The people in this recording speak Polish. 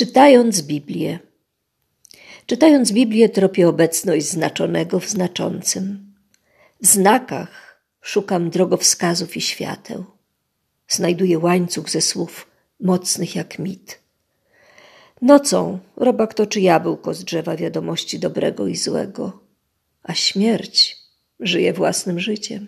Czytając Biblię. Czytając Biblię tropię obecność znaczonego w znaczącym. W znakach szukam drogowskazów i świateł. Znajduję łańcuch ze słów mocnych jak mit. Nocą robak toczy jabłko z drzewa wiadomości dobrego i złego, a śmierć żyje własnym życiem.